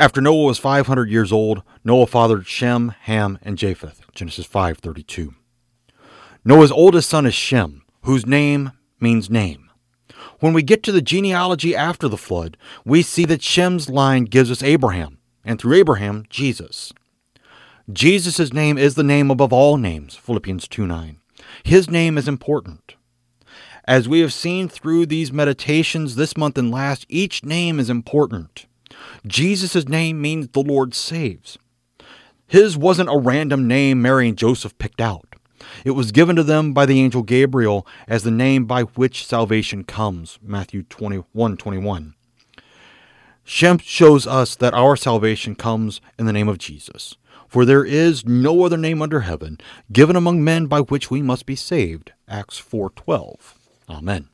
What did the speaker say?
After Noah was 500 years old, Noah fathered Shem, Ham, and Japheth. Genesis 5:32. Noah's oldest son is Shem, whose name means name. When we get to the genealogy after the flood, we see that Shem's line gives us Abraham, and through Abraham, Jesus. Jesus' name is the name above all names, Philippians 2 9. His name is important. As we have seen through these meditations this month and last, each name is important. Jesus' name means the Lord saves. His wasn't a random name Mary and Joseph picked out. It was given to them by the angel Gabriel as the name by which salvation comes. Matthew 21 21. Shem shows us that our salvation comes in the name of Jesus. For there is no other name under heaven given among men by which we must be saved. Acts 4:12. Amen.